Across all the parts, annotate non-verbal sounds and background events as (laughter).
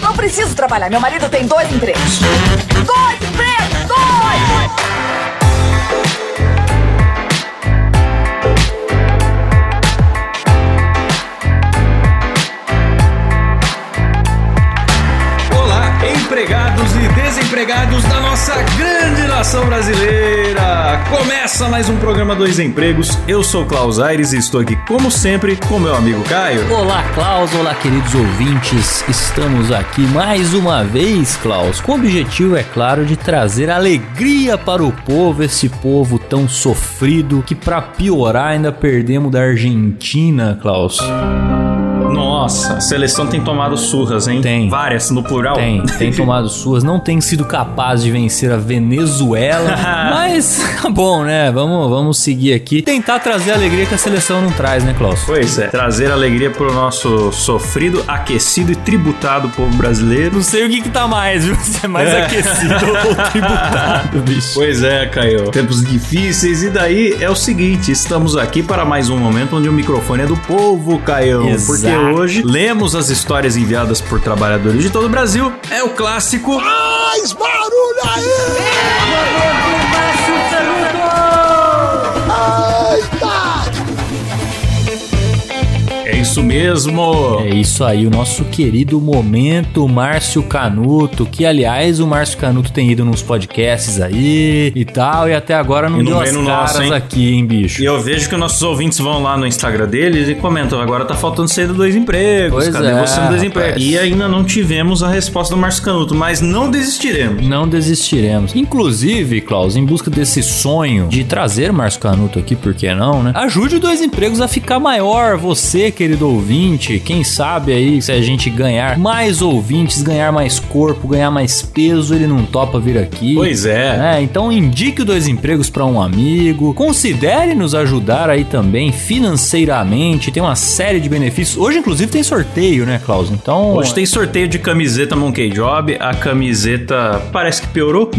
Não preciso trabalhar. Meu marido tem dois empregos. Dois empregos! Dois! Olá, empregados e desempregados da nossa grande nação brasileira! Começa mais um programa Dois Empregos. Eu sou Klaus Aires e estou aqui, como sempre, com meu amigo Caio. Olá, Klaus. Olá, queridos ouvintes. Estamos aqui mais uma vez, Klaus, com o objetivo, é claro, de trazer alegria para o povo, esse povo tão sofrido que, para piorar, ainda perdemos da Argentina, Klaus. Nossa, a seleção tem tomado surras, hein? Tem. Várias, no plural. Tem, tem (laughs) tomado suas, não tem sido capaz de vencer a Venezuela, (laughs) mas tá (laughs) bom, né? Vamos, vamos seguir aqui. Tentar trazer a alegria que a seleção não traz, né, Klaus? Pois é, trazer alegria pro nosso sofrido, aquecido e tributado povo brasileiro. Não sei o que que tá mais, viu? Se é mais É. aquecido ou tributado, bicho. Pois é, Caio. Tempos difíceis. E daí é o seguinte: estamos aqui para mais um momento onde o microfone é do povo, Caio. Exato. Porque hoje lemos as histórias enviadas por trabalhadores de todo o Brasil. É o clássico. Mais barulho aí! Eita! Isso mesmo. É isso aí, o nosso querido momento Márcio Canuto, que aliás o Márcio Canuto tem ido nos podcasts aí e tal, e até agora não E não deu as no caras nosso, hein? aqui, hein, bicho. E eu vejo que nossos ouvintes vão lá no Instagram deles e comentam: agora tá faltando ser do dois empregos. Pois Cadê é, você no dois empregos? E ainda não tivemos a resposta do Márcio Canuto, mas não desistiremos. Não desistiremos. Inclusive, Klaus, em busca desse sonho de trazer Márcio Canuto aqui, por que não, né? Ajude o Dois Empregos a ficar maior. Você, querido ouvinte, quem sabe aí, se a gente ganhar mais ouvintes, ganhar mais corpo, ganhar mais peso, ele não topa vir aqui. Pois é. né? Então indique Dois Empregos para um amigo. Considere nos ajudar aí também financeiramente. Tem uma série de benefícios. Hoje, inclusive, tem sorteio, né, Klaus? Então. Hoje tem sorteio de camiseta Monkey Job. A camiseta parece que piorou.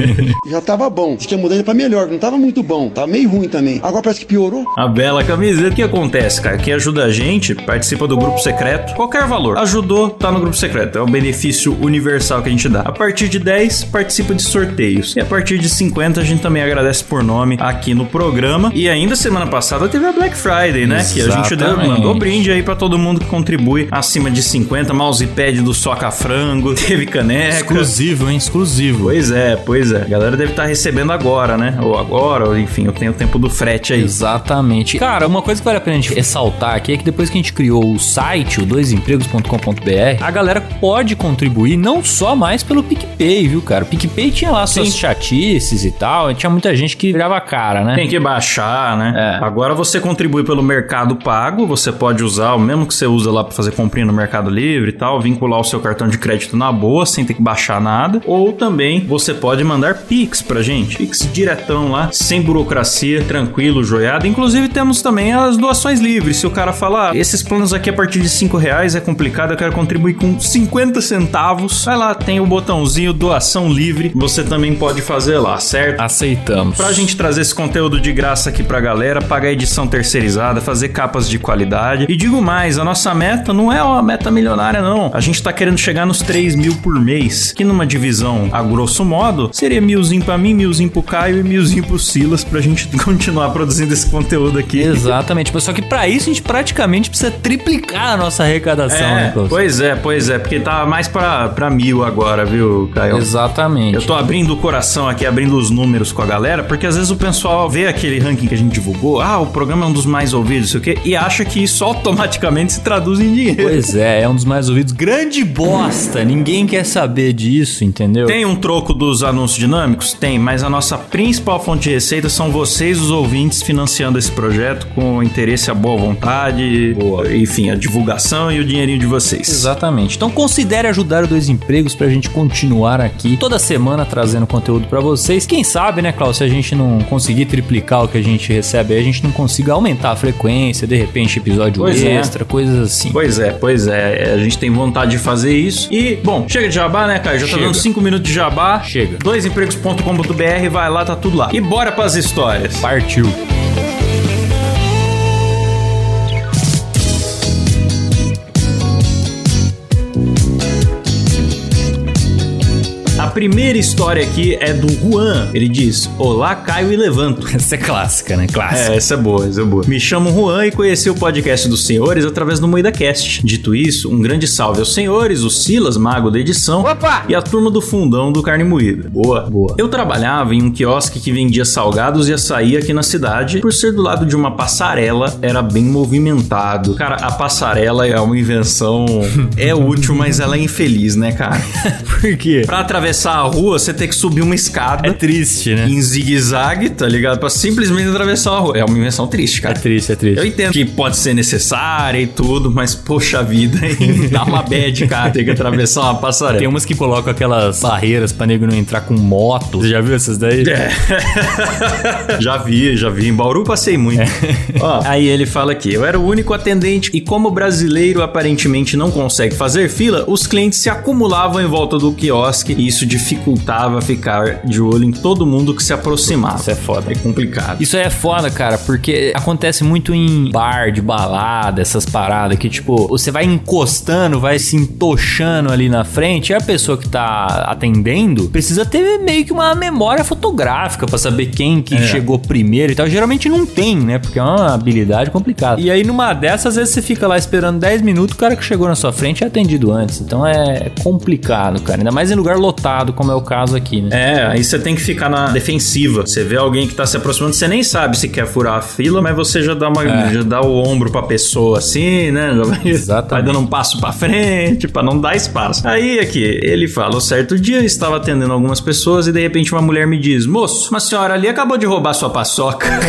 (laughs) Já tava bom. Diz que ia mudar ele pra melhor. Não tava muito bom. Tava meio ruim também. Agora parece que piorou. A bela camiseta. O que acontece, cara? Quem ajuda a gente, participa do grupo secreto. Qualquer valor. Ajudou, tá no grupo secreto. É um benefício universal que a gente dá. A partir de 10, participa de sorteios. E a partir de 50, a gente também agradece por nome aqui no programa. E ainda semana passada teve a Black Friday, né? Que a gente deu, Exatamente. mandou brinde aí pra todo mundo que contribui acima de 50. Mousepad do Soca Frango. (laughs) Teve caneca. Exclusivo, hein? Exclusivo. Pois é, pois é. A galera deve estar recebendo agora, né? Ou agora, ou enfim, eu tenho o tempo do frete aí. Exatamente. Cara, uma coisa que vale a pena a gente ressaltar aqui é que depois que a gente criou o site, o doisempregos.com.br, a galera pode contribuir não só mais pelo PicPay, viu, cara? O PicPay tinha lá suas Sim. chatices e tal, e tinha muita gente que virava a cara, né? Tem que baixar, né? É. Agora você contribui pelo Mercado Pago, você pode usar o mesmo que você usa lá pra fazer comprinha no Mercado Livre e tal, vincular o seu cartão de crédito na boa, sem ter que baixar nada. Ou também você pode mandar Pix pra gente. Pix diretão lá, sem burocracia, tranquilo, joiado. Inclusive temos também as doações livres. Se o cara falar, "Ah, esses planos aqui a partir de 5 reais é complicado, eu quero contribuir com 50 centavos. Vai lá, tem o botãozinho doação livre. Você também pode fazer lá, certo? Aceitamos. Pra gente trazer esse conteúdo de graça aqui pra galera, pagar edição terceirizada, fazer capas de qualidade. E digo mais, a nossa meta não é uma meta milionária, não. A gente tá querendo chegar nos 3 mil por mês, que numa divisão, a grosso modo, seria milzinho pra mim, milzinho pro Caio e milzinho pro Silas, pra gente (laughs) continuar produzindo esse conteúdo aqui. Exatamente, mas só que pra isso a gente praticamente precisa triplicar a nossa arrecadação, né, É, Klaus? pois é, pois é, porque tá mais pra, pra mil agora, viu, Caio? Exatamente. Eu tô abrindo o coração aqui, abrindo os números com a galera, porque às vezes o pessoal vê aquele ranking que a gente divulgou, ah, o programa é um dos mais ouvidos, sei o quê, e acha que isso automaticamente se traduz em dinheiro. Pois é, é um dos mais ouvidos. Grande bosta! Ninguém quer saber disso, entendeu? Tem um troco dos anúncios dinâmicos? Tem, mas a nossa principal fonte de receita são vocês, os ouvintes, financiando esse projeto com interesse, a boa vontade, enfim, a divulgação e o dinheirinho de vocês. Exatamente. Então considere ajudar o Dois Empregos pra gente continuar aqui toda semana trazendo conteúdo pra vocês. Quem sabe, né, Klaus, se a gente não conseguir triplicar o que a gente recebe aí, a gente não consiga aumentar a frequência, de repente episódio Pois é. extra, coisas assim. Pois é, pois é. A gente tem vontade de fazer isso. E, bom, chega de jabá, né, Caio? Já tá Chega. dando 5 minutos de jabá. Chega. Doisempregos.com.br, vai lá, tá tudo lá. E bora pras histórias. Partiu. Primeira história aqui é do Juan. Ele diz: Olá, Caio e Levanto. (laughs) Essa é clássica, né? Clássica. É, essa é boa, essa é boa. Me chamo Juan e conheci o podcast dos senhores através do Moída Cast. Dito isso, um grande salve aos senhores, o Silas, mago da edição, Opa! e a turma do fundão do Carne Moída. Boa. Boa. Eu trabalhava em um quiosque que vendia salgados e açaí aqui na cidade. Por ser do lado de uma passarela, era bem movimentado. Cara, a passarela é uma invenção. (laughs) é útil, mas ela é infeliz, né, cara? (laughs) Por quê? Pra atravessar a rua, você tem que subir uma escada. É triste, né? Em zigue-zague, tá ligado? Pra simplesmente atravessar a rua. É uma invenção triste, É cara. triste, é triste. Eu entendo que pode ser necessária e tudo, mas poxa vida, hein? (laughs) Dá uma bad, cara. Tem que atravessar uma passarela. Tem umas que colocam aquelas barreiras pra nego não entrar com moto. Você já viu essas daí? É. (laughs) já vi, já vi. Em Bauru passei muito. Ó, aí ele fala aqui: eu era o único atendente e, como o brasileiro aparentemente não consegue fazer fila, os clientes se acumulavam em volta do quiosque e isso dificultava ficar de olho em todo mundo que se aproximava. Isso é foda. É complicado. Isso aí é foda, cara, porque acontece muito em bar de balada, essas paradas que, tipo, você vai encostando, vai se entochando ali na frente, e a pessoa que tá atendendo precisa ter meio que uma memória fotográfica pra saber quem que É. chegou primeiro e tal. Geralmente não tem, né? Porque é uma habilidade complicada. E aí, numa dessas, às vezes você fica lá esperando 10 minutos, o cara que chegou na sua frente é atendido antes. Então é complicado, cara. Ainda mais em lugar lotado, como é o caso aqui, né? É, aí você tem que ficar na defensiva. Você vê alguém que tá se aproximando, você nem sabe se quer furar a fila, mas você já dá uma, É. já dá o ombro pra pessoa assim, né? Já vai, Exatamente. vai dando um passo pra frente pra não dar espaço. Aí aqui, ele fala: "Um certo dia eu estava atendendo algumas pessoas e de repente uma mulher me diz: "Moço, uma senhora ali acabou de roubar sua paçoca". (laughs)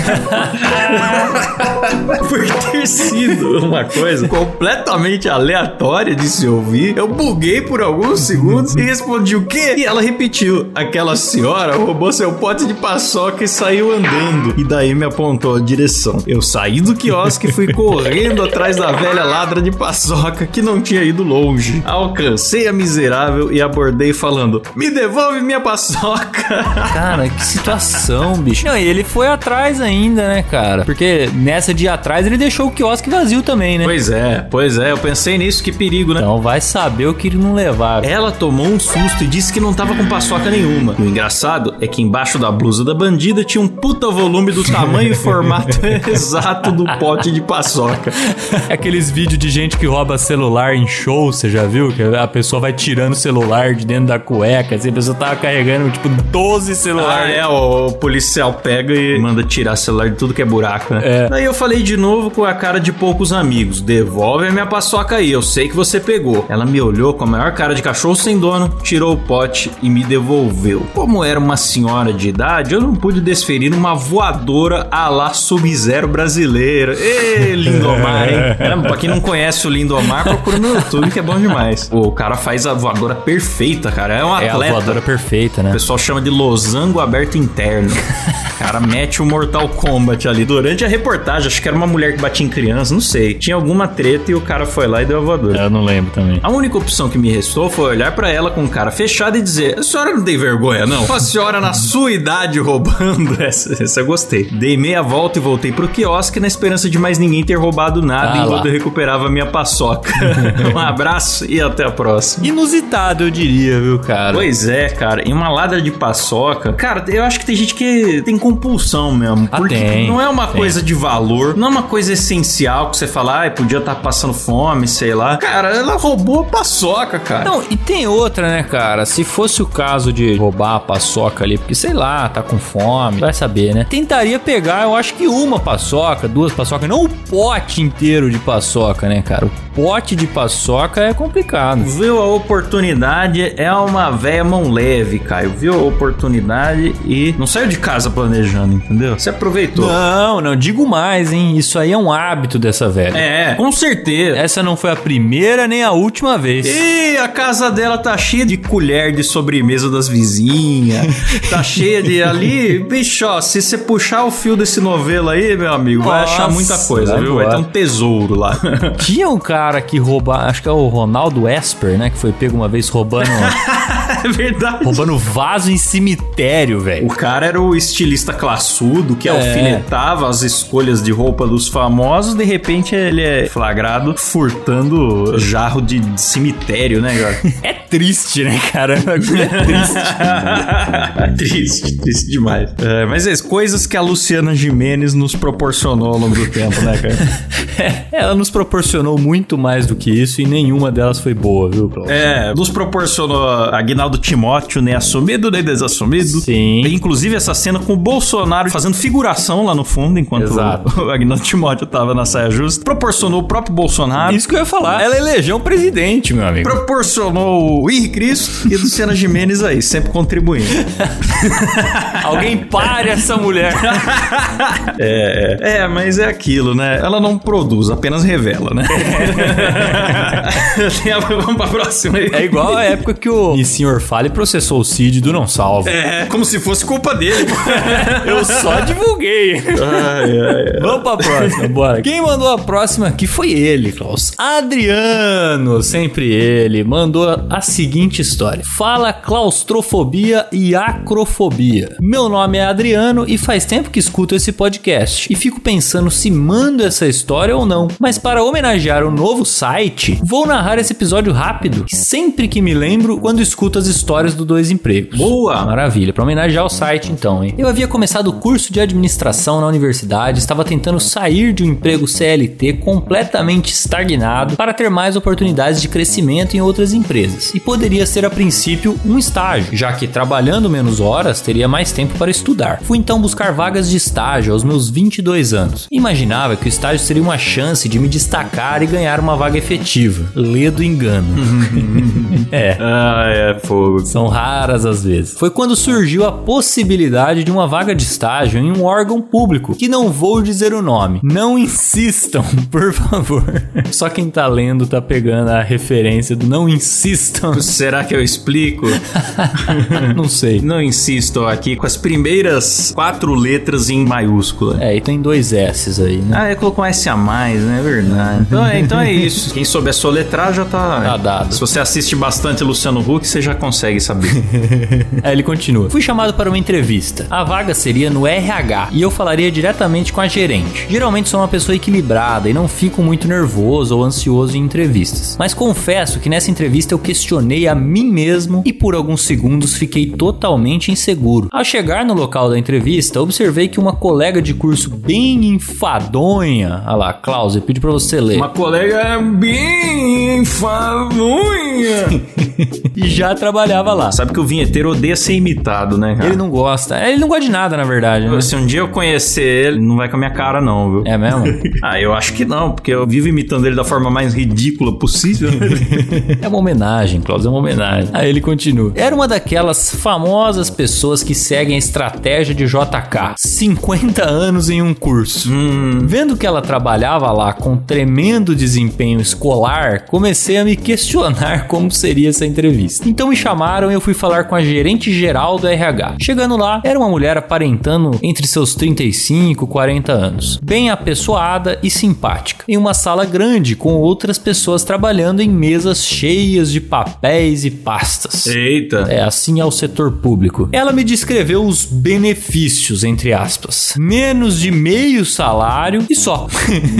Por ter sido uma coisa completamente aleatória de se ouvir, eu buguei por alguns segundos e respondi o quê? Ela repetiu: aquela senhora roubou seu pote de paçoca e saiu andando. E daí me apontou a direção. Eu saí do quiosque e fui (laughs) correndo atrás da velha ladra de paçoca que não tinha ido longe. Alcancei a miserável e abordei falando: Me devolve minha paçoca. (laughs) Cara, que situação, bicho. Não, e ele foi atrás ainda, né, cara? Porque nessa de atrás ele deixou o quiosque vazio também, né? Pois é, pois é, eu pensei nisso, que perigo, né? Então vai saber o que ele não levar. Ela tomou um susto e disse que não tava com paçoca nenhuma. O engraçado é que embaixo da blusa da bandida tinha um puta volume do tamanho e (laughs) formato (laughs) exato do pote de paçoca. Aqueles vídeos de gente que rouba celular em show, você já viu? Que a pessoa vai tirando o celular de dentro da cueca, assim, a pessoa tava carregando, tipo, 12 Ah, celulares. é, o, o policial pega e manda tirar celular de tudo que é buraco, né? É. Daí eu falei de novo com a cara de poucos amigos: devolve a minha paçoca aí, eu sei que você pegou. Ela me olhou com a maior cara de cachorro sem dono, tirou o pote e me devolveu. Como era uma senhora de idade, eu não pude desferir uma voadora a lá Sub-Zero brasileiro. Ê, Lindomar, hein? (laughs) Caramba, pra quem não conhece o Lindomar, procura no YouTube que é bom demais. O cara faz a voadora perfeita, cara. É um É a atleta. voadora perfeita, O né? pessoal chama de losango aberto interno. O (laughs) cara mete o Mortal Kombat ali. Durante a reportagem, acho que era uma mulher que batia em criança, não sei. Tinha alguma treta e o cara foi lá e deu a voadora. Eu não lembro também. A única opção que me restou foi olhar pra ela com cara fechado e dizer: A senhora não tem vergonha, não? A senhora na sua idade roubando. (laughs) Essa, essa eu gostei. Dei meia volta e voltei pro quiosque na esperança de mais ninguém ter roubado nada Ah enquanto eu recuperava minha paçoca. (laughs) um abraço e até a próxima. Inusitado, eu diria, viu, cara? Pois é, cara. Em uma ladra de paçoca. Cara, eu acho que tem gente que tem compulsão mesmo. Ah, porque tem, não é uma tem. coisa de valor, não é uma coisa essencial que você fala, ai, podia estar passando fome, sei lá. Cara, ela roubou a paçoca, cara. Não, e tem outra, né, cara? Se fosse o caso de roubar a paçoca ali, porque sei lá, tá com fome, vai saber, né? Tentaria pegar, eu acho que uma paçoca, duas paçocas, não o pote inteiro de paçoca, né, cara? O pote de paçoca é complicado. Viu a oportunidade, é uma véia mão leve, Caio. Viu a oportunidade e não saiu de casa planejando, entendeu? Você aproveitou. Não, não, digo mais, hein? Isso aí é um hábito dessa velha. É, com certeza. Essa não foi a primeira nem a última vez. E a casa dela tá cheia de colher de sobremesa das vizinhas. tá (laughs) cheia de ali. Bicho, ó, se você puxar o fio desse novelo aí, meu amigo, vai Nossa, achar muita coisa, vai viu? Vai ter um tesouro lá. Tinha um cara (laughs) que rouba, acho que é o Ronaldo Esper, né? Que foi pego uma vez roubando (laughs) (laughs) é verdade. Roubando vaso em cemitério, velho. O cara era o estilista classudo que É. alfinetava as escolhas de roupa dos famosos. De repente ele é flagrado furtando jarro de cemitério, né, cara? (laughs) É triste, né, cara? É triste. (laughs) triste, triste demais. É, mas é coisas que a Luciana Jimenez nos proporcionou ao longo do tempo, né, cara? Ela nos proporcionou muito mais do que isso e nenhuma delas foi boa, viu, Cláudio? É, nos proporcionou Agnaldo Timóteo, nem assumido nem desassumido. Sim. Tem, inclusive essa cena com o Bolsonaro fazendo figuração lá no fundo, enquanto Exato. o Agnaldo Timóteo tava na saia justa. Proporcionou o próprio Bolsonaro. Isso que eu ia falar. Ela elegeu um presidente, meu amigo. Proporcionou o Henri Cristo e Luciana Jimenez aí, sempre contribuindo. (laughs) Alguém pare essa mulher. (laughs) É, é, é, mas é aquilo, né? Ela não produz, apenas revela, né? (laughs) Tem a- Vamos pra próxima aí. É igual a época que o. Fale processou o Cid do Não Salvo. É, como se fosse culpa dele. (laughs) Eu só divulguei. ai, ai, ai. Vamos pra próxima, bora. Quem mandou a próxima aqui foi ele, Klaus. Adriano, sempre ele, mandou a seguinte história. Fala claustrofobia e acrofobia. Meu nome é Adriano e faz tempo que escuto esse podcast. E fico pensando se mando essa história ou não. Mas para homenagear o novo site, vou narrar esse episódio rápido, sempre que me lembro quando escuto as histórias do Dois Empregos. Boa! Maravilha, para homenagear o site então, hein? Eu havia começado o curso de administração na universidade, estava tentando sair de um emprego CLT completamente estagnado para ter mais oportunidades de crescimento em outras empresas. E poderia ser a princípio um estágio, já que trabalhando menos horas teria mais tempo para estudar. Fui então buscar vagas de estágio aos meus 22 anos. Imaginava que o estágio seria uma chance de me destacar e ganhar uma vaga efetiva. Ledo engano. (laughs) (laughs) é. Ah, é fogo. São raras as vezes. Foi quando surgiu a possibilidade de uma vaga de estágio em um órgão público, que não vou dizer o nome. Não insistam, (laughs) por favor. Só quem tá lendo tá pegando a referência do não insistam. (laughs) Será que eu explico? (laughs) não sei. Não insisto aqui com as primeiras quatro letras em maiúscula. É, e tem dois S's aí, né? Ah, é colocou um S a mais, né? É verdade. Então é, então é isso. Quem souber soletrar já tá. Tá dado. Se você assiste bastante Luciano Huck, você já consegue saber. (laughs) Aí ele continua. Fui chamado para uma entrevista. A vaga seria no RH e eu falaria diretamente com a gerente. Geralmente sou uma pessoa equilibrada e não fico muito nervoso ou ansioso em entrevistas. Mas confesso que nessa entrevista eu questionei a mim mesmo e por alguns segundos fiquei totalmente inseguro. Ao chegar no local da entrevista, observei que uma colega de curso bem enfadonha, ah lá, Klaus, eu pedi para você ler. Uma colega bem enfadonha. E (laughs) já trabalhava lá. Sabe que o vinheteiro odeia ser imitado, né, cara? Ele não gosta. Ele não gosta de nada, na verdade, né? Se um dia eu conhecer ele, não vai com a minha cara, não, viu? É mesmo? (laughs) Ah, eu acho que não, porque eu vivo imitando ele da forma mais ridícula possível. (laughs) É uma homenagem, Klaus, é uma homenagem. Aí ele continua. Era uma daquelas famosas pessoas que seguem a estratégia de JK. 50 anos em um curso. Vendo que ela trabalhava lá com tremendo desempenho escolar, comecei a me questionar (laughs) como seria essa entrevista. Então me chamaram e eu fui falar com a gerente geral do RH. Chegando lá, era uma mulher aparentando entre seus 35 e 40 anos. Bem apessoada e simpática. Em uma sala grande com outras pessoas trabalhando em mesas cheias de papéis e pastas. Eita. É assim ao setor público. Ela me descreveu os benefícios, entre aspas. Menos de meio salário e só.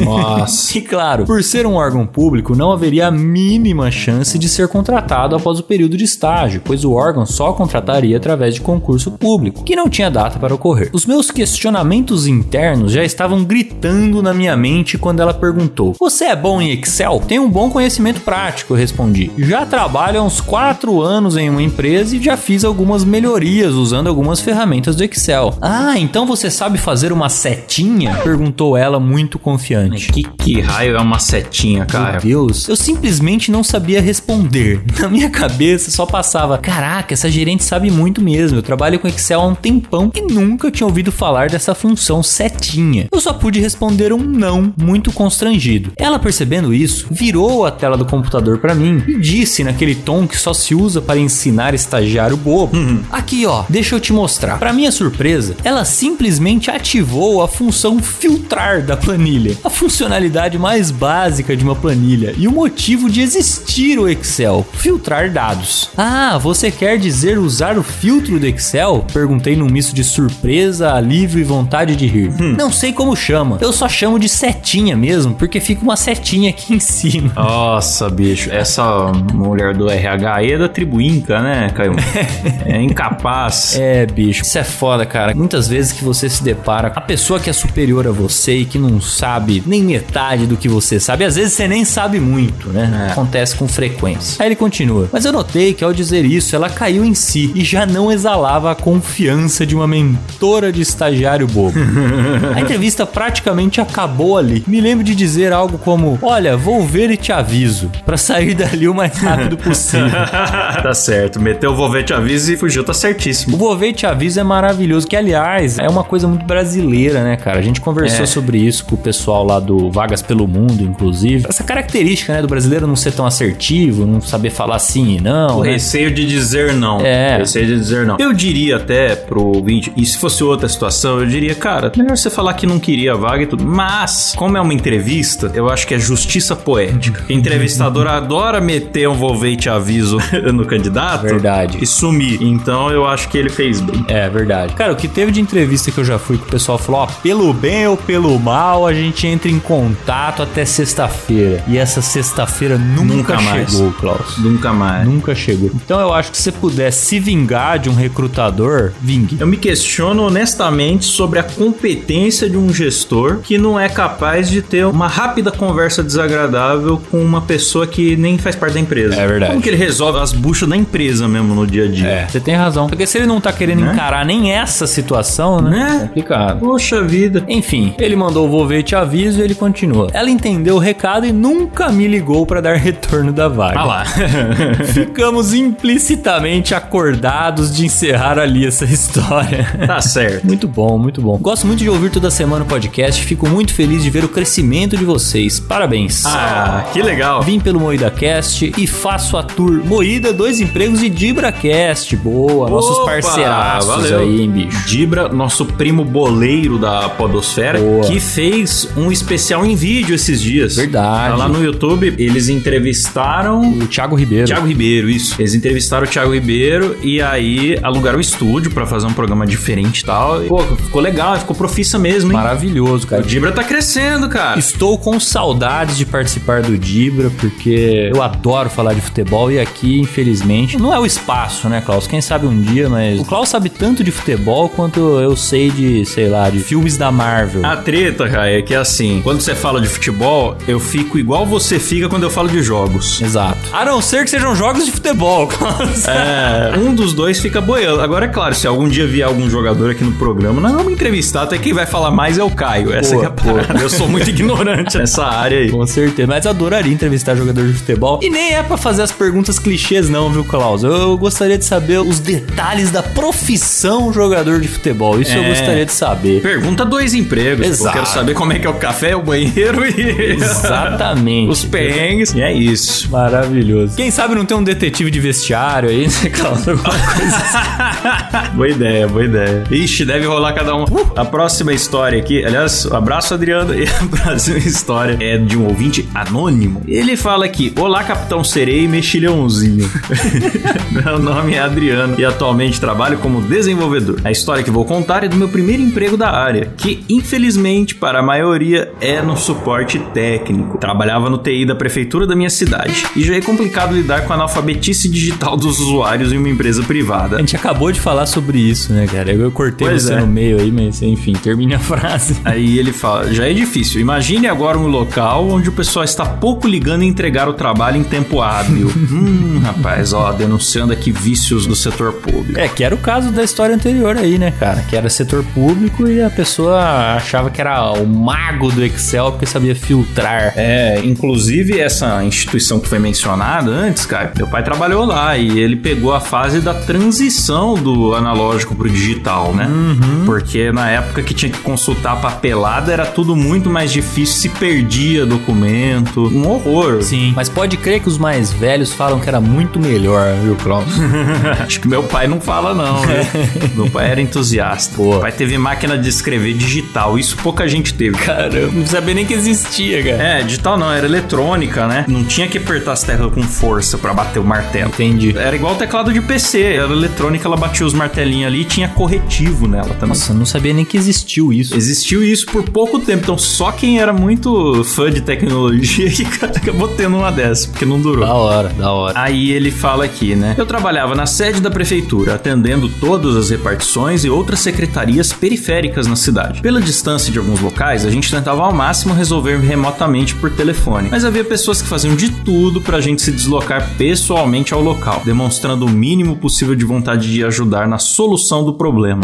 Nossa. (laughs) E claro, por ser um órgão público, não haveria a mínima chance de ser contratado após o período de estágio, pois o órgão só contrataria através de concurso público, que não tinha data para ocorrer. Os meus questionamentos internos já estavam gritando na minha mente quando ela perguntou: Você é bom em Excel? Tenho um bom conhecimento prático, eu respondi. Já trabalho há uns 4 anos em uma empresa e já fiz algumas melhorias usando algumas ferramentas do Excel. Ah, então você sabe fazer uma setinha? Perguntou ela muito confiante. Que, que raio é uma setinha, cara? Meu Deus, eu simplesmente não sabia responder. (laughs) Na minha cabeça só passava: caraca, essa gerente sabe muito mesmo. Eu trabalho com Excel há um tempão e nunca tinha ouvido falar dessa função setinha. Eu só pude responder um não, muito constrangido. Ela percebendo isso, virou a tela do computador para mim e disse naquele tom que só se usa para ensinar estagiário bobo: Aqui ó, deixa eu te mostrar. Para minha surpresa, ela simplesmente ativou a função filtrar da planilha, a funcionalidade mais básica de uma planilha e o motivo de existir o Excel. filtrar dados. Ah, você quer dizer usar o filtro do Excel? Perguntei num misto de surpresa, alívio e vontade de rir. Não sei como chama. Eu só chamo de setinha mesmo, porque fica uma setinha aqui em cima. (laughs) Nossa, bicho. Essa mulher do RH aí é da tribo Inca, né, Caio? (laughs) é incapaz. É, bicho, isso é foda, cara. Muitas vezes que você se depara com a pessoa que é superior a você e que não sabe nem metade do que você sabe, às vezes você nem sabe muito, né? É. Acontece com frequência. Aí ele continua. Mas eu notei que ao dizer isso, ela caiu em si e já não exalava a confiança de uma mentora de estagiário bobo. (laughs) a entrevista praticamente acabou ali. Me lembro de dizer algo como: Olha, vou ver e te aviso, Pra sair dali o mais rápido possível. (laughs) tá certo. Meteu o volvete aviso e fugiu, tá O certíssimo. Vou Ver Te Aviso é maravilhoso, que aliás é uma coisa muito brasileira, né, cara? A gente conversou É. sobre isso com o pessoal lá do Vagas pelo Mundo, inclusive. Essa característica, né, do brasileiro não ser tão assertivo, não saber falar sim e não, O né? receio de dizer não. É. Receio de dizer não. Eu diria até pro ouvinte, e se fosse outra situação, eu diria, cara, melhor você falar que não queria a vaga e tudo. Mas, como é uma entrevista, eu acho que é justiça poética. Entrevistador adora meter um volvete aviso (laughs) no candidato. Verdade. E sumir. Então eu acho que ele fez bem. É verdade. Cara, o que teve de entrevista que eu já fui que o pessoal falou, ó, pelo bem ou pelo mal, a gente entra em contato até sexta-feira. E essa sexta-feira nunca, Nunca mais. chegou, Klaus. Nunca mais. Nunca chegou. Então eu acho que se você puder se vingar de um recrutador, vingue. Eu me questiono honestamente sobre a competência de um gestor que não é capaz de ter uma rápida conversa desagradável com uma pessoa que nem faz parte da empresa. É verdade. Como que ele resolve as buchas da empresa mesmo no dia a dia? É, você tem razão. Porque se ele não tá querendo Né? encarar nem essa situação, né? Né? Complicado. Poxa vida. Enfim, ele mandou o vou ver e te aviso e ele continua. Ela entendeu o recado e nunca me ligou pra dar (laughs) retorno da vaga. Ah lá. (laughs) Ficamos implicitamente acordados de encerrar ali essa (laughs) história. tá certo. Muito bom, muito bom. Gosto muito de ouvir toda semana o podcast. Fico muito feliz de ver o crescimento de vocês. Parabéns. Ah, que legal. Vim pelo MoídaCast e faço a tour Moída, Dois Empregos e DibraCast. Boa, nossos Opa, parceiraços valeu. aí, hein, bicho. Dibra, nosso primo boleiro da Podosfera, Boa. que fez um especial em vídeo esses dias. Verdade. Tá lá no YouTube, eles entrevistaram O Thiago Ribeiro. Tiago Ribeiro, isso. Eles entrevistaram o Tiago Ribeiro e aí alugaram o estúdio pra fazer um programa diferente e tal. E, pô, ficou legal, ficou profissa mesmo, hein? Maravilhoso, cara. O Dibra tá crescendo, cara. Estou com saudades de participar do Dibra, porque eu adoro falar de futebol e aqui, infelizmente, não é o espaço, né, Klaus? Quem sabe um dia, mas o Klaus sabe tanto de futebol quanto eu sei de, sei lá, de filmes da Marvel. A treta, cara, é que assim, quando você fala de futebol, eu fico igual você fica quando eu falo de jogos. Exato. A não ser que sejam jogos de futebol, Klaus. É, um dos dois fica boiando. Agora, é claro, se algum dia vier algum jogador aqui no programa, nós vamos entrevistar, até quem vai falar mais é o Caio. Essa é a parada. Eu sou muito ignorante (laughs) nessa área aí. Com certeza, mas adoraria entrevistar jogador de futebol. E nem é pra fazer as perguntas clichês, não, viu, Klaus? Eu gostaria de saber os detalhes da profissão jogador de futebol. Isso eu É. gostaria de saber. Pergunta dois empregos. Exato. Eu quero saber como é que é o café, o banheiro e Exatamente. (laughs) os perrengues. E é isso. Maravilhoso. Quem sabe não tem um detetive de vestiário aí, né, Klaus? Alguma coisa assim. (laughs) boa ideia, boa ideia. Ixi, deve rolar cada um. A próxima história aqui, aliás, um abraço, Adriano. E (laughs) a próxima história é de um ouvinte anônimo. Ele fala aqui: Olá, Capitão Serei Mexilhãozinho. (laughs) meu nome é Adriano e atualmente trabalho como desenvolvedor. A história que vou contar é do meu primeiro emprego da área, que infelizmente para a maioria é no suporte técnico. Trabalhava no TI da prefeitura da minha cidade e já é complicado lidar com a analfabetice digital dos usuários em uma empresa privada. A gente acabou de falar sobre isso, né, cara? Eu cortei Pois você é. no meio aí, mas enfim, termine a frase. Aí ele fala: já é difícil. Imagine agora um local onde o pessoal está pouco ligando em entregar o trabalho em tempo hábil. (laughs) hum, rapaz, ó, denunciando aqui vícios do setor público. É, que era o caso da história anterior aí, né, cara? Que era setor público e a pessoa achava que era o mago do Excel porque sabia filtrar. É, inclusive essa instituição que foi mencionada antes, cara, meu pai trabalhou lá e ele pegou a fase da transição do analógico pro digital, né? Porque na época que tinha que consultar papelada era tudo muito mais difícil, se perdia documento, um horror. Sim. Mas pode crer que os mais velhos falam que era muito melhor, viu, Klaus? (laughs) Acho que meu pai não fala, não. viu? (laughs) meu pai era entusiasta. Boa. Meu pai teve máquina de escrever digital. Isso pouca gente teve. Caramba, não sabia nem que existia, cara. É, digital não, era eletrônica, né? Não tinha que apertar as teclas com força. pra bater o martelo. Entendi. Era igual o teclado de PC, era eletrônica, ela batia os martelinhos ali e tinha corretivo nela também. Nossa, eu não sabia nem que existiu isso. Existiu isso por pouco tempo, então só quem era muito fã de tecnologia que (laughs) acabou tendo uma dessas, porque não durou. Da hora, da hora. Aí ele fala aqui, né? Eu trabalhava na sede da prefeitura, atendendo todas as repartições e outras secretarias periféricas na cidade. Pela distância de alguns locais, a gente tentava ao máximo resolver remotamente por telefone, mas havia pessoas que faziam de tudo pra gente se deslocar pessoalmente ao local, demonstrando o mínimo possível de vontade de ajudar na solução do problema.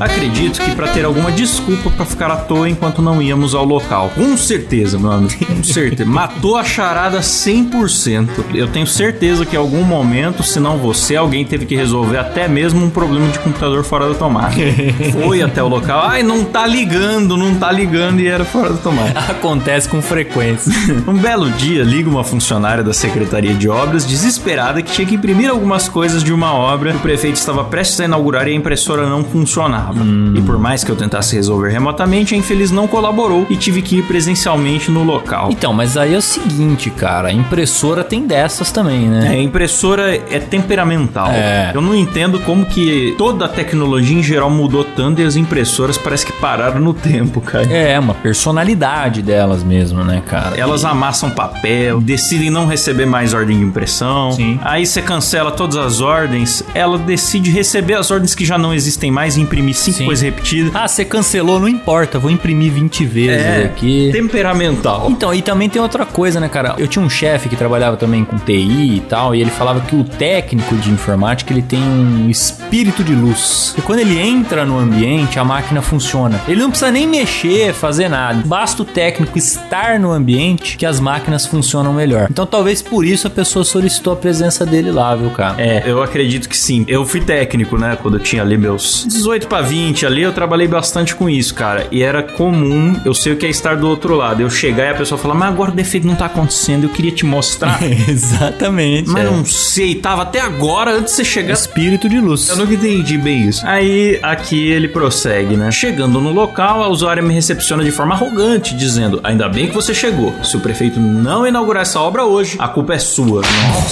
Acredito que para ter alguma desculpa para ficar à toa enquanto não íamos ao local. Com certeza, meu amigo. Com certeza. (laughs) Matou a charada 100%. Eu tenho certeza que em algum momento, se não você, alguém teve que resolver até mesmo um problema de computador fora da tomada. (laughs) Foi até o local. Ai, não tá ligando, não tá ligando e era fora da tomada. (laughs) Acontece com frequência. Um belo dia, liga uma funcionária da Secretaria de Obras desesperada que tinha que imprimir algumas coisas de uma obra que o prefeito estava prestes a inaugurar e a impressora não funcionava. E por mais que eu tentasse resolver remotamente, a infeliz não colaborou e tive que ir presencialmente no local. Então, mas aí é o seguinte, cara, a impressora tem dessas também, né? É, a impressora é temperamental. É. Eu não entendo como que toda a tecnologia em geral mudou tanto e as impressoras parece que pararam no tempo, cara. É, uma personalidade delas mesmo, né, cara? Elas amassam papel, decidem não receber mais ordem de impressão. Sim. Aí você cancela todas as ordens, ela decide receber as ordens que já não existem mais e imprimir cinco Sim. coisas repetidas. Ah, você cancelou, não importa, vou imprimir 20 vezes É, aqui. temperamental. Então, e também tem outra coisa, né, cara? Eu tinha um chefe que trabalhava também com TI e tal, e ele falava que o técnico de informática, ele tem um espírito de luz. E quando ele entra no ambiente, a máquina funciona. Ele não precisa nem mexer, fazer nada. Basta o técnico estar no ambiente que as máquinas funcionam melhor. Então, talvez por isso a pessoa solicitou a presença dele lá, viu, cara? É, eu acredito que sim. Eu fui técnico, né? Quando eu tinha ali meus 18 pra 20 ali, eu trabalhei bastante com isso, cara. E era comum, eu sei o que é estar do outro lado. Eu chegar e a pessoa falar, mas agora o defeito não tá acontecendo, eu queria te mostrar. (laughs) Exatamente. mas é. não sei, tava até agora, antes de você chegar. Espírito de luz. Eu nunca entendi bem isso. Aí, aqui ele prossegue, né? Chegando no local, a usuária me recepciona de forma arrogante, dizendo: Ainda bem que você chegou. Se o prefeito não inaugurar essa obra hoje, a culpa é sua.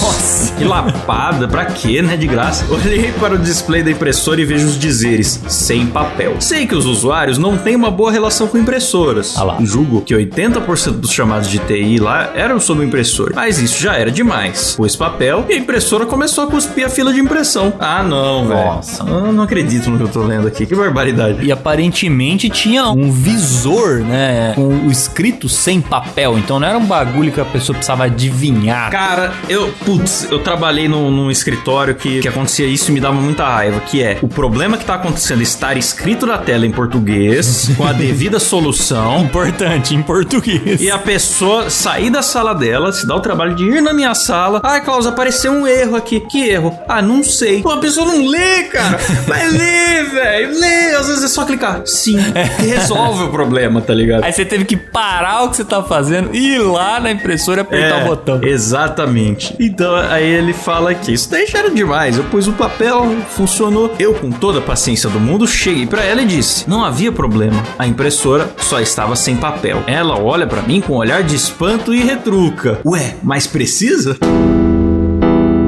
Nossa, que lapada, pra quê, né? De graça. Olhei para o display da impressora e vejo os dizeres: sem papel. Sei que os usuários não têm uma boa relação com impressoras. Ah lá. Julgo que 80% dos chamados de TI lá eram sobre o impressor. Mas isso já era demais. Pus papel e a impressora começou a cuspir a fila de impressão. Ah, não, velho. Nossa. Eu não acredito no que eu tô lendo aqui. Que barbaridade. E aparentemente tinha um visor, né? Com o escrito sem papel. Então não era um bagulho que a pessoa precisava adivinhar. Cara, eu, putz, eu trabalhei num, num escritório que, que acontecia isso e me dava muita raiva, que é o problema que tá acontecendo estar escrito na tela em português, com a devida solução, (laughs) Importante, em português. e a pessoa sair da sala dela, se dá o trabalho de ir na minha sala. Ai, Klaus, apareceu um erro aqui. Que erro? Ah, não sei. Pô, a pessoa não lê, cara. Vai (laughs) ler, velho. Lê. Às vezes é só clicar. Sim. E resolve o problema, tá ligado? Aí você teve que parar o que você tá fazendo e ir lá na impressora e apertar É, o botão. Exatamente. Então aí ele fala que isso era demais. Eu pus o papel, funcionou. Eu, com toda a paciência do mundo, cheguei pra ela e disse: Não havia problema. A impressora só estava sem papel. Ela olha pra mim com um olhar de espanto e retruca: Ué, mas precisa?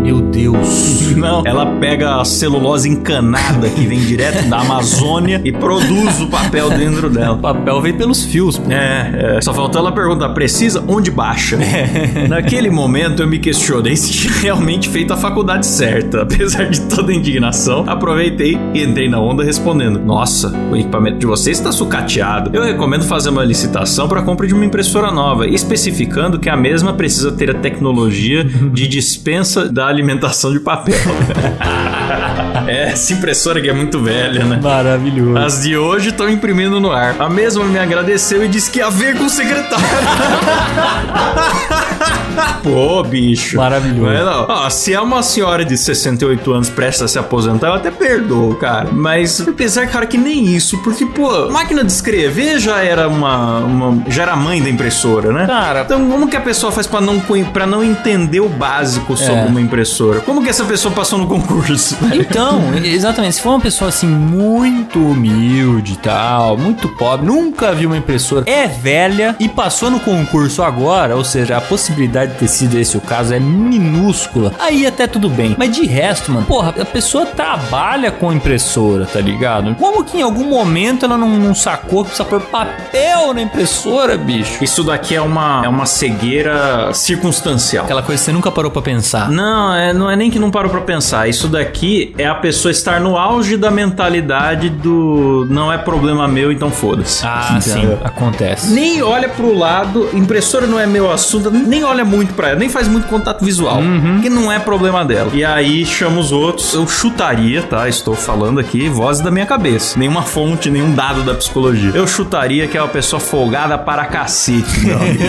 Meu Deus. (laughs) Não. Ela pega a celulose encanada que vem direto da Amazônia e produz o papel dentro dela. O papel veio pelos fios, pô. É, é, só faltou ela perguntar, precisa? Onde baixa? (laughs) Naquele momento eu me questionei se tinha realmente feito a faculdade certa. (laughs) Apesar de toda a indignação, aproveitei e entrei na onda respondendo: Nossa, o equipamento de vocês está sucateado. Eu recomendo fazer uma licitação para compra de uma impressora nova, especificando que a mesma precisa ter a tecnologia de dispensa da alimentação de papel. (laughs) é, essa impressora que é muito velha, né? Maravilhoso. As de hoje estão imprimindo no ar. A mesma me agradeceu e disse que ia ver com o secretário. (laughs) (laughs) Pô, bicho. Maravilhoso. Mas não. Ó, se é uma senhora de 68 anos prestes a se aposentar, eu até perdoo, cara. Mas apesar, cara, que nem isso. Porque, pô, máquina de escrever já era uma, uma- já era mãe da impressora, né? Cara, Então, como que a pessoa faz pra não, pra não entender o básico sobre É. uma impressora? Como que essa pessoa passou no concurso? (laughs) Então, exatamente, se for uma pessoa assim muito humilde e tal, muito pobre, nunca viu uma impressora, é velha e passou no concurso agora, ou seja, a possibilidade de ter sido esse o caso, é minúscula, aí até tudo bem. Mas de resto, mano, porra, a pessoa trabalha com impressora, tá ligado? Como que em algum momento ela não, não sacou que precisa pôr papel na impressora, bicho? Isso daqui é uma, é uma cegueira circunstancial. Aquela coisa que você nunca parou pra pensar. Não, é, não é nem que não parou pra pensar. Isso daqui é a pessoa estar no auge da mentalidade do não é problema meu, então foda-se. Ah, sim, acontece. Nem olha pro lado, impressora não é meu assunto, nem olha muito pra ela, nem faz muito contato visual, que não é problema dela. E aí chama os outros, eu chutaria, tá? Estou falando aqui, voz da minha cabeça. Nenhuma fonte, nenhum dado da psicologia. Eu chutaria que é uma pessoa folgada para cacete, meu amigo.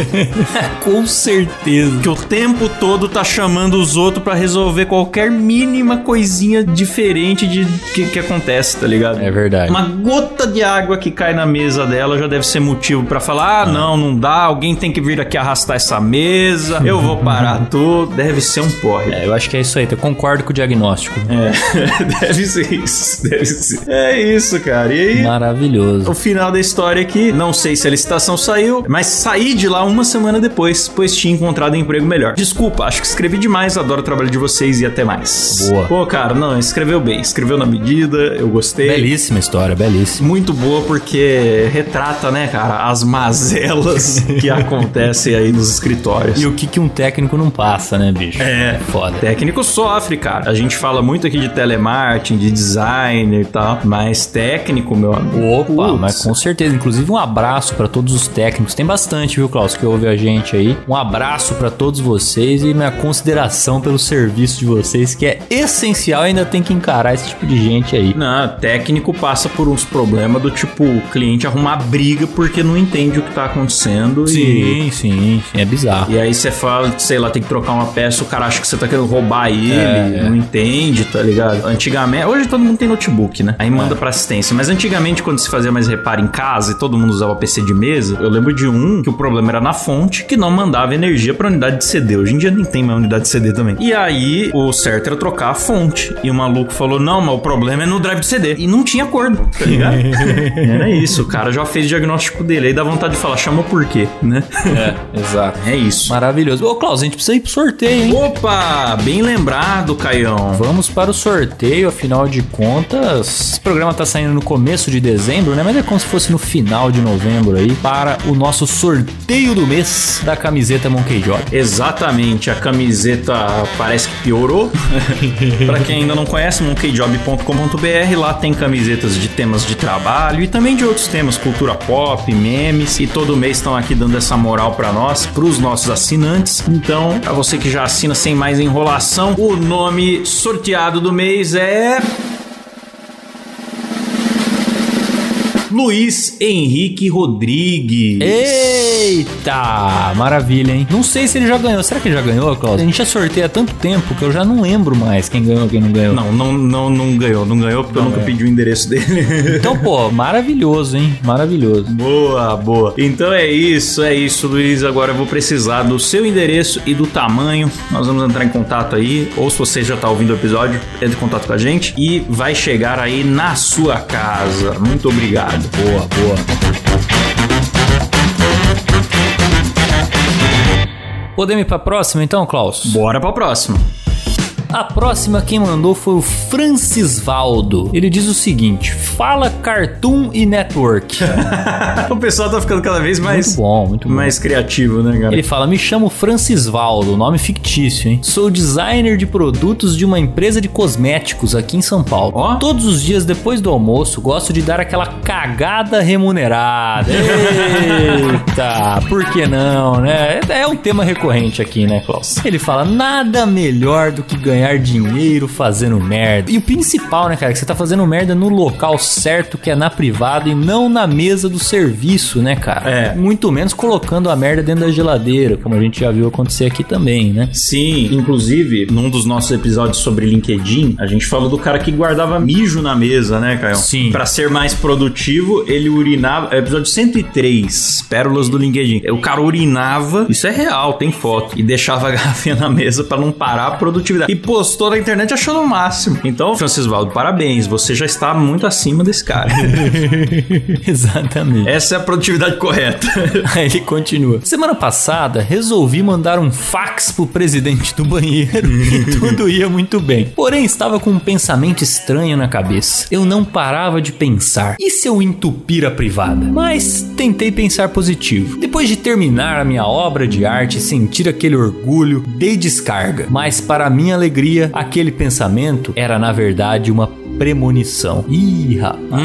(laughs) Com certeza. que o tempo todo tá chamando os outros pra resolver qualquer mínima coisinha diferente de que, que acontece, tá ligado? É verdade. Uma gota de água que cai na mesa dela já deve ser motivo pra falar: ah, não, não dá, alguém tem que vir aqui arrastar essa mesa, eu vou parar tudo. Deve ser um porre. É, eu acho que é isso aí, eu concordo com o diagnóstico. É, (laughs) deve ser isso, deve ser. É isso, cara. E aí, Maravilhoso. o final da história aqui, não sei se a licitação saiu, mas saí de lá uma semana depois, pois tinha encontrado um emprego melhor. Desculpa, acho que escrevi demais, adoro o trabalho de vocês e até mais. Boa. Pô, cara, não, escreveu bem, escreveu na medida, eu gostei. Belíssima história, belíssima. Muito boa porque retrata, né, cara, as mazelas (laughs) que acontecem aí nos escritórios. E o que, que um técnico não passa, né, bicho? É. Foda. Técnico sofre, cara. A gente fala muito aqui de telemarketing, de designer e tal, mas técnico, meu amigo. Opa, mas com certeza. Inclusive, um abraço pra todos os técnicos. Tem bastante, viu, Klaus, que ouve a gente aí. Um abraço pra todos vocês e minha consideração pelo serviço de vocês, que é essencial. Ainda tem que encarar esse tipo de gente aí. Não, técnico passa por uns problemas do tipo o cliente arrumar briga porque não entende o que tá acontecendo. E, Sim, sim, sim. É bizarro. e aí você fala, sei lá, tem que trocar uma peça, o cara acha que você tá querendo roubar ele, É, é. não entende, tá ligado? Antigamente, hoje todo mundo tem notebook, né? Aí manda pra assistência. Mas antigamente, quando se fazia mais reparo em casa e todo mundo usava PC de mesa, eu lembro de um que o problema era na fonte, que não mandava energia pra unidade de CD. Hoje em dia nem tem mais unidade de CD também. E aí, o certo era trocar a fonte. E o maluco falou: não, mas o problema é no drive de CD. E não tinha acordo, tá ligado? (laughs) era isso, o cara já fez o diagnóstico dele. Aí dá vontade de falar, chama por quê, né? É, exato. (laughs) É isso. Maravilhoso. Ô, Klaus, a gente precisa ir pro sorteio, hein? Opa, bem lembrado, Caião. Vamos para o sorteio, afinal de contas. Esse programa tá saindo no começo de dezembro, né? Mas é como se fosse no final de novembro aí, para o nosso sorteio do mês da camiseta Monkey Job. Exatamente, a camiseta parece que piorou. (laughs) Pra quem ainda não conhece, monkeyjob.com.br, lá tem camisetas de temas de trabalho e também de outros temas, cultura pop, memes, e todo mês estão aqui dando essa moral pra nós, pros nossos assinantes. Então, pra você que já assina sem mais enrolação, o nome sorteado do mês é Luiz Henrique Rodrigues. Eita! Maravilha, hein? Não sei se ele já ganhou. Será que ele já ganhou, Klaus? A gente já sorteia há tanto tempo que eu já não lembro mais quem ganhou quem não ganhou. Não, não, não, não ganhou, não ganhou porque eu nunca pedi o endereço dele. Então, pô, maravilhoso, hein? Maravilhoso. boa, boa. Então é isso, é isso, Luiz. Agora eu vou precisar do seu endereço e do tamanho. Nós vamos entrar em contato aí, ou se você já tá ouvindo o episódio, entre em contato com a gente e vai chegar aí na sua casa. Muito obrigado. Boa, boa. Podemos ir pra próxima então, Klaus? Bora pra próxima. A próxima quem mandou foi o Francisvaldo. Ele diz o seguinte: Fala Cartoon e Network. (laughs) o pessoal tá ficando cada vez mais, muito bom, muito bom. mais criativo, né, cara? Ele fala: Me chamo Francisvaldo, nome fictício, hein? Sou designer de produtos de uma empresa de cosméticos aqui em São Paulo. Ó. Todos os dias depois do almoço, gosto de dar aquela cagada remunerada. Eita, (laughs) por que não, né? É um tema recorrente aqui, né, Klaus? Ele fala: Nada melhor do que ganhar dinheiro fazendo merda. E o principal, né, cara, que você tá fazendo merda no local certo, que é na privada e não na mesa do serviço, né, cara? É. Muito menos colocando a merda dentro da geladeira, como a gente já viu acontecer aqui também, né? Sim, inclusive, num dos nossos episódios sobre LinkedIn, a gente falou do cara que guardava mijo na mesa, né, Caio? Sim. Pra ser mais produtivo, ele urinava. É episódio 103, Pérolas do LinkedIn. O cara urinava, isso é real, tem foto, e deixava a garrafinha (laughs) na mesa pra não parar a produtividade. E postou na internet achando o máximo. Então, Francisco Valdo, parabéns. Você já está muito acima desse cara. (laughs) Exatamente. Essa é a produtividade correta. (laughs) Aí ele continua. Semana passada, resolvi mandar um fax pro presidente do banheiro (laughs) e tudo ia muito bem. Porém, estava com um pensamento estranho na cabeça. Eu não parava de pensar. E se eu entupir a privada? Mas tentei pensar positivo. Depois de terminar a minha obra de arte e sentir aquele orgulho, dei descarga. Mas para minha alegria, aquele pensamento era na verdade uma premonição. Ih, rapaz.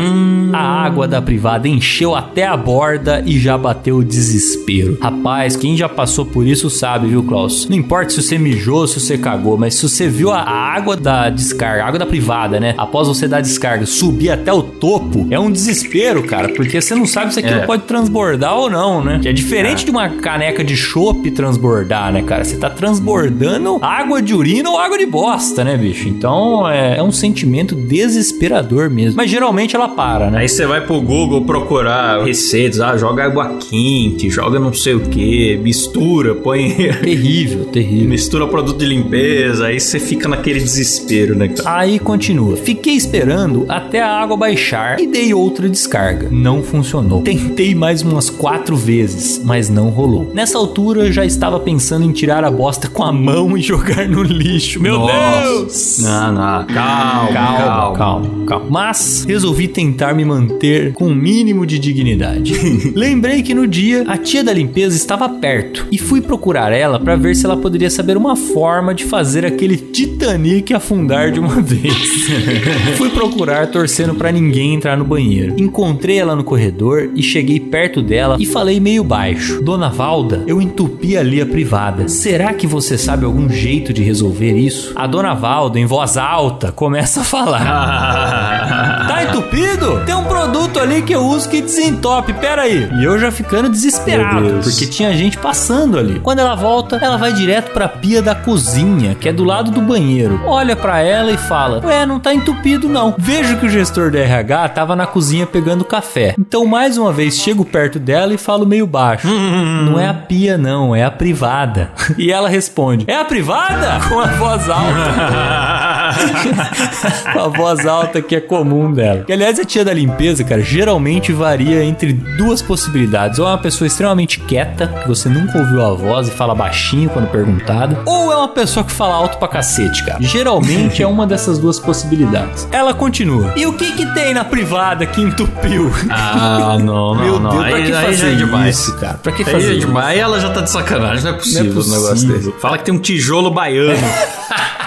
A água da privada encheu até a borda e já bateu o desespero. Rapaz, quem já passou por isso sabe, viu, Klaus? Não importa se você mijou, se você cagou, mas se você viu a, água da descarga, a água da privada, né? Após você dar descarga, subir até o topo, é um desespero, cara, porque você não sabe se aquilo É. pode transbordar ou não, né? Que é diferente de uma caneca de chopp transbordar, né, cara? Você tá transbordando água de urina ou água de bosta, né, bicho? Então é, é um sentimento desesperador mesmo. Mas geralmente ela para, né? Aí você vai pro Google procurar receitas, ah, joga água quente, joga não sei o que, mistura, põe. (laughs) Terrível, terrível. mistura produto de limpeza, aí você fica naquele desespero, né, cara? Aí continua. Fiquei esperando até a água baixar e dei outra descarga. Não funcionou. Tentei mais umas quatro vezes, mas não rolou. Nessa altura já estava pensando em tirar a bosta com a mão e (laughs) jogar no lixo. Meu Nossa. Deus! Não, não, calma, Calma, calma, calma. Mas resolvi tentar me manter com um mínimo de dignidade. (laughs) Lembrei que no dia a tia da limpeza estava perto e fui procurar ela para ver se ela poderia saber uma forma de fazer aquele Titanic afundar de uma (laughs) vez. (laughs) fui procurar torcendo para ninguém entrar no banheiro. Encontrei ela no corredor e cheguei perto dela e falei meio baixo: Dona Valda, eu entupi ali a privada. Será que você sabe algum jeito de resolver isso? A Dona Valda, em voz alta, começa a falar. (laughs) Tá entupido? Tem um produto ali que eu uso que desentope, pera aí. E eu já ficando desesperado, porque tinha gente passando ali. Quando ela volta, ela vai direto pra pia da cozinha, que é do lado do banheiro. Olha pra ela e fala: Ué, não tá entupido não. Vejo que o gestor do RH tava na cozinha pegando café. Então, mais uma vez, chego perto dela e falo meio baixo: (laughs) Não é a pia, não, é a privada. (laughs) E ela responde: É a privada? Com a voz alta. (laughs) Com a voz alta que é comum dela. Que, aliás, a tia da limpeza, cara, geralmente varia entre duas possibilidades. Ou é uma pessoa extremamente quieta, que você nunca ouviu a voz e fala baixinho quando perguntada. Ou é uma pessoa que fala alto pra cacete, cara. Geralmente é uma dessas duas possibilidades. Ela continua. E o que que tem na privada que entupiu? Ah, não, não, (laughs) Meu não. Deus, pra aí, que aí fazer é demais. isso, cara? Pra que Aí fazer é demais. Aí ela já tá de sacanagem, não é possível, Não é um negócio possível. desse. Fala que tem um tijolo baiano. (laughs)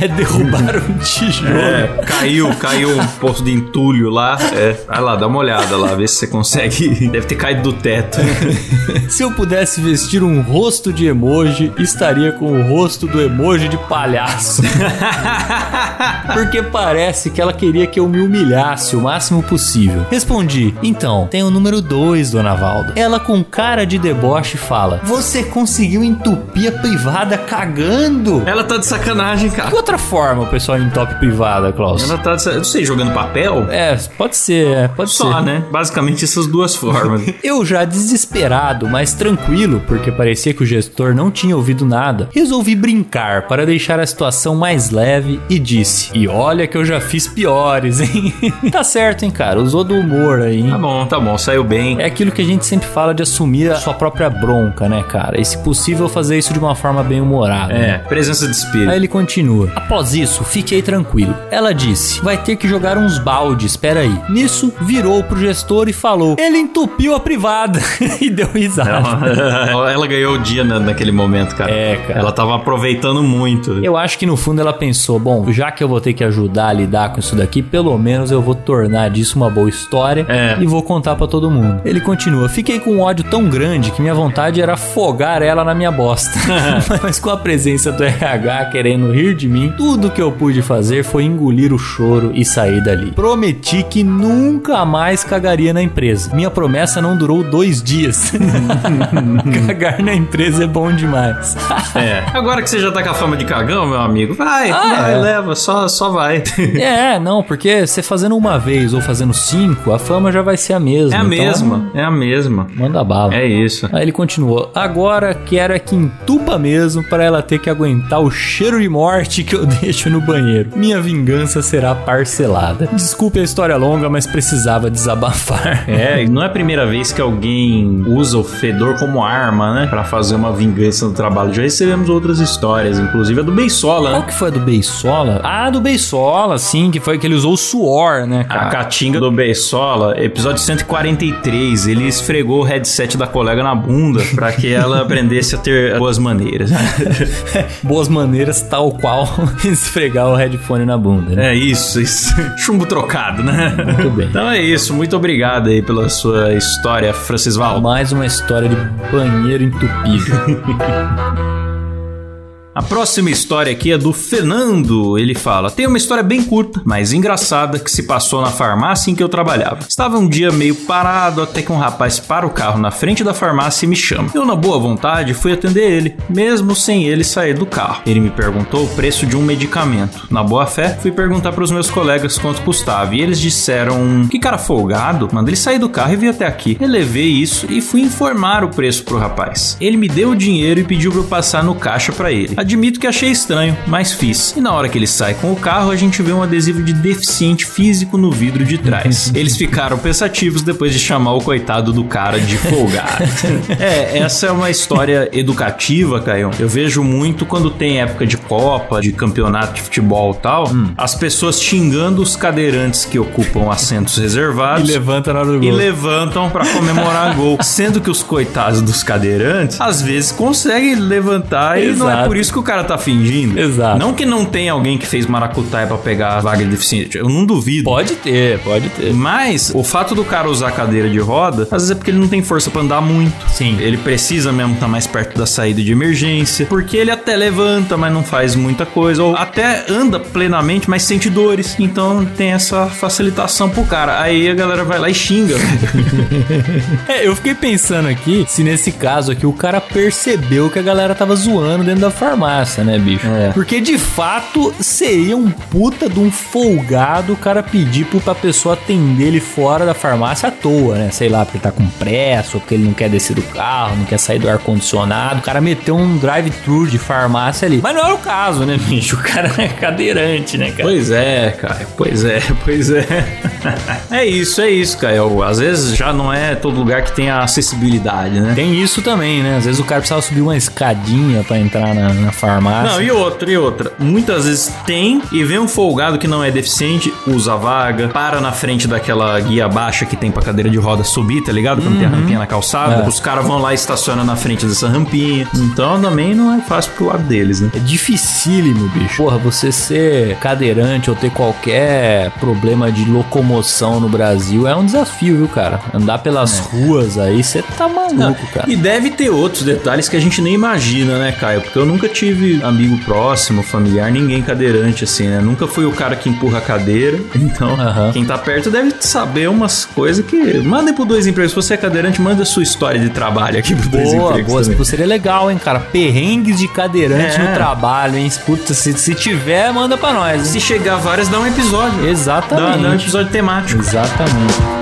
É derrubar um tijolo. É, caiu, caiu um poço de entulho lá. É, vai lá, dá uma olhada lá, vê se você consegue. Deve ter caído do teto. (laughs) Se eu pudesse vestir um rosto de emoji, estaria com o rosto do emoji de palhaço. (laughs) Porque parece que ela queria que eu me humilhasse o máximo possível. Respondi: Então, tem o número 2, dona Valda. Ela, com cara de deboche, fala: Você conseguiu entupir a privada cagando? Ela tá de sacanagem, cara. Outra forma o pessoal entope privada, Klaus? Ela tá Eu não sei, jogando papel? É, pode ser, é, pode Só, ser. né? Basicamente essas duas formas. (laughs) Eu já desesperado, mas tranquilo, porque parecia que o gestor não tinha ouvido nada, resolvi brincar para deixar a situação mais leve e disse: E olha que eu já fiz piores, hein? (laughs) tá certo, hein, cara? Usou do humor aí, hein? Tá bom, tá bom, saiu bem. É aquilo que a gente sempre fala de assumir a sua própria bronca, né, cara? E se possível, fazer isso de uma forma bem humorada. É, né? presença de espírito. Aí ele continua. Após isso, fiquei tranquilo. Ela disse: Vai ter que jogar uns baldes, espera aí. Nisso, virou pro gestor e falou: Ele entupiu a privada. (laughs) e deu risada. Ela, (laughs) ela ganhou o dia na- naquele momento, cara. É, cara. Ela tava aproveitando muito. Eu acho que no fundo ela pensou: bom, já que eu vou ter que ajudar a lidar com isso daqui, pelo menos eu vou tornar disso uma boa história É. e vou contar pra todo mundo. Ele continua: fiquei com um ódio tão grande que minha vontade era afogar ela na minha bosta. (laughs) Mas com a presença do RH querendo rir de mim, tudo que eu pude fazer foi engolir o choro e sair dali. Prometi que nunca mais cagaria na empresa. Minha promessa não durou dois dias. (laughs) Cagar na empresa é bom demais. É. (laughs) Agora que você já tá com a fama de cagão, meu amigo, vai, Ah, vai, é. leva, só, só vai. (laughs) É, não, porque você fazendo uma vez ou fazendo cinco, a fama já vai ser a mesma. É a então, mesma, é a mesma. Manda bala. É isso. Aí ele continuou. Agora quero é que entupa mesmo pra ela ter que aguentar o cheiro de morte que eu eu (laughs) deixo no banheiro. Minha vingança será parcelada. Desculpe a história longa, mas precisava desabafar. (laughs) É, não é a primeira vez que alguém usa o fedor como arma, né? Pra fazer uma vingança no trabalho. Já recebemos outras histórias, inclusive a do Beisola, Qual né? que foi a do Beisola? Ah, do Beisola, sim, que foi que ele usou o suor, né, A cara? Catinga do Beisola, episódio 143, ele esfregou o headset da colega na bunda pra que ela (laughs) aprendesse a ter boas maneiras. Boas maneiras, tal qual (laughs) esfregar o headphone na bunda, né? É isso, isso. (laughs) Chumbo trocado, né? Muito bem. Então é isso, muito obrigado aí pela sua história, Francis Val. Mais uma história de banheiro entupido. (laughs) A próxima história aqui é do Fernando. Ele fala: Tem uma história bem curta, mas engraçada que se passou na farmácia em que eu trabalhava. Estava um dia meio parado até que um rapaz para o carro na frente da farmácia e me chama. Eu, na boa vontade, fui atender ele, mesmo sem ele sair do carro. Ele me perguntou o preço de um medicamento. Na boa fé, fui perguntar para os meus colegas quanto custava e eles disseram: Que cara folgado, manda ele sair do carro e vir até aqui. Relevei isso e fui informar o preço pro rapaz. Ele me deu o dinheiro e pediu para eu passar no caixa para ele. Admito que achei estranho, mas fiz. E na hora que ele sai com o carro, a gente vê um adesivo de deficiente físico no vidro de trás. (laughs) Eles ficaram pensativos depois de chamar o coitado do cara de folgado. (laughs) é, essa é uma história educativa, Caio. Eu vejo muito quando tem época de Copa, de campeonato de futebol e tal, as pessoas xingando os cadeirantes que ocupam assentos reservados. levanta na hora do E levantam pra comemorar (laughs) gol. Sendo que os coitados dos cadeirantes, às vezes, conseguem levantar e não é Exato. por isso que o cara tá fingindo. Exato. Não que não tenha alguém que fez maracutaia pra pegar a vaga de deficiente. Eu não duvido. Pode ter, pode ter. Mas o fato do cara usar cadeira de roda, às vezes é porque ele não tem força pra andar muito. Sim. Ele precisa mesmo estar mais perto da saída de emergência. Porque ele até levanta, mas não faz muita coisa. Ou até anda plenamente, mas sente dores. Então tem essa facilitação pro cara. Aí a galera vai lá e xinga. (laughs) É, eu fiquei pensando aqui se nesse caso aqui o cara percebeu que a galera tava zoando dentro da farmácia, né, bicho? É. Porque de fato seria um puta de um folgado o cara pedir pra pessoa atender ele fora da farmácia à toa, né? Sei lá, porque tá com pressa, ou porque ele não quer descer do carro, não quer sair do ar-condicionado. O cara meteu um drive-thru de farmácia ali. Mas não era o caso, né, bicho? (laughs) O cara é cadeirante, né, cara? Pois é, Caio. Pois é, (laughs) pois é. (laughs) é isso, é isso, Caio. Às vezes já não é todo lugar que tem a acessibilidade, né? Tem isso também, né? Às vezes o cara precisava subir uma escadinha pra entrar na, na farmácia. Não, e outra, e outra. Muitas vezes tem e vem um folgado que não é deficiente, usa a vaga, para na frente daquela guia baixa que tem pra cadeira de roda subir, tá ligado? Quando tem a rampinha na calçada. É. Os caras vão lá e estacionam na frente dessa rampinha. Então também não é fácil pro lado deles, né? É dificílimo, bicho. Porra, você ser cadeirante ou ter qualquer problema de locomoção no Brasil é um desafio, viu, cara? Andar pelas ruas aí, você tá maluco, cara. E deve ter outros detalhes que a gente nem imagina, né, Caio? Porque eu nunca tive amigo próximo, familiar, ninguém cadeirante assim, né? Nunca fui o cara que empurra a cadeira. (laughs) Então, Aham. quem tá perto deve saber umas coisas que. Mandem pro dois empregos. Se você é cadeirante, manda a sua história de trabalho aqui pro dois Boa, empregos. boa. também. Pô, Seria legal, hein, cara? Perrengues de cadeirante É. no trabalho, hein? Puta, se, se tiver, manda pra nós. Se hein? chegar várias, dá um episódio. Exatamente. Dá, dá um episódio temático. Exatamente.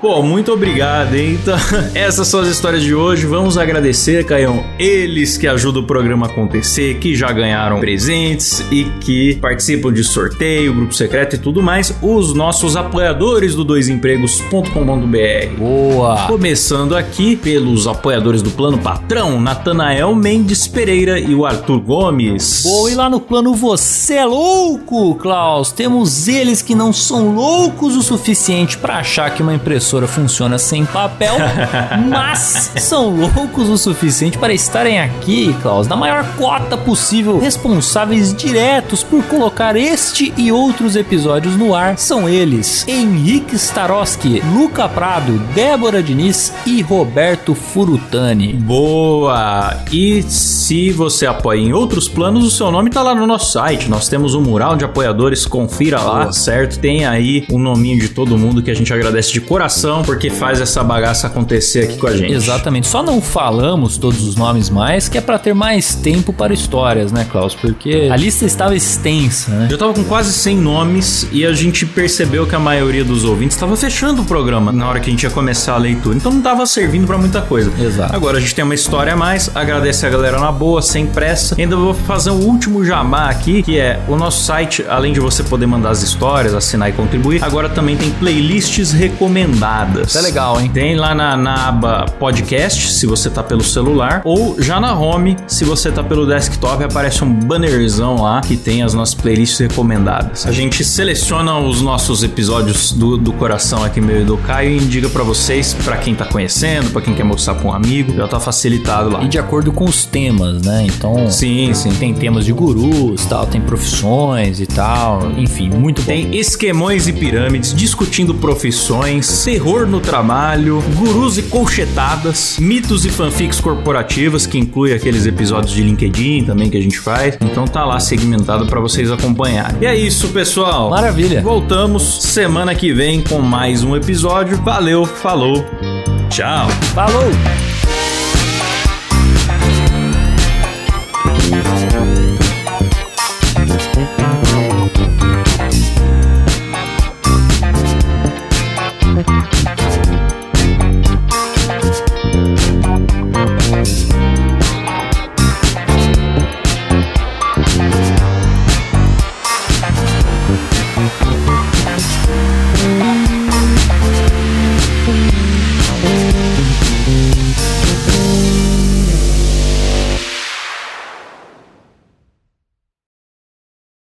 Pô, muito obrigado, hein? Então, (laughs) essas são as histórias de hoje. Vamos agradecer, Caião, eles que ajudam o programa a acontecer, que já ganharam presentes e que participam de sorteio, grupo secreto e tudo mais, os nossos apoiadores do doisempregos.com.br. Boa. Começando aqui pelos apoiadores do Plano Patrão, Natanael Mendes Pereira e o Arthur Gomes. Boa, e lá no plano Você é Louco, Klaus? Temos eles que não são loucos o suficiente pra achar que uma impressora funciona sem papel, (laughs) mas são loucos o suficiente para estarem aqui, Klaus, na maior cota possível, responsáveis diretos por colocar este e outros episódios no ar. São eles: Henrique Staroski, Luca Prado, Débora Diniz e Roberto Furutani. Boa! E se você apoia em outros planos, o seu nome tá lá no nosso site. Nós temos um mural de apoiadores, confira lá, certo? Tem aí o nominho de todo mundo que a gente agradece de coração coração, porque faz essa bagaça acontecer aqui com a gente. Exatamente. Só não falamos todos os nomes mais, que é pra ter mais tempo para histórias, né, Klaus? Porque a lista estava extensa, né? Eu tava com quase 100 nomes e a gente percebeu que a maioria dos ouvintes estava fechando o programa na hora que a gente ia começar a leitura. Então não tava servindo pra muita coisa. Exato. Agora a gente tem uma história a mais, agradece a galera na boa, sem pressa. Ainda vou fazer um último jabá aqui, que é o nosso site, além de você poder mandar as histórias, assinar e contribuir, agora também tem playlists recomendadas. Isso é legal, hein? Tem lá na, na aba podcast, se você tá pelo celular, ou já na home, se você tá pelo desktop, aparece um bannerzão lá que tem as nossas playlists recomendadas. A gente seleciona os nossos episódios do, do coração aqui meio do Caio e indica pra vocês, pra quem tá conhecendo, pra quem quer mostrar pra um amigo, já tá facilitado lá. E de acordo com os temas, né? Então. Sim, sim. Tem temas de gurus, tal, tem profissões e tal. Enfim, muito bom. Tem esquemões e pirâmides, discutindo profissões, terror no trabalho, gurus e colchetadas, mitos e fanfics corporativas, que inclui aqueles episódios de LinkedIn também que a gente faz. Então tá lá segmentado pra vocês acompanharem. E é isso, pessoal. Maravilha. Voltamos semana que vem com mais um episódio. Valeu, falou, tchau. Falou!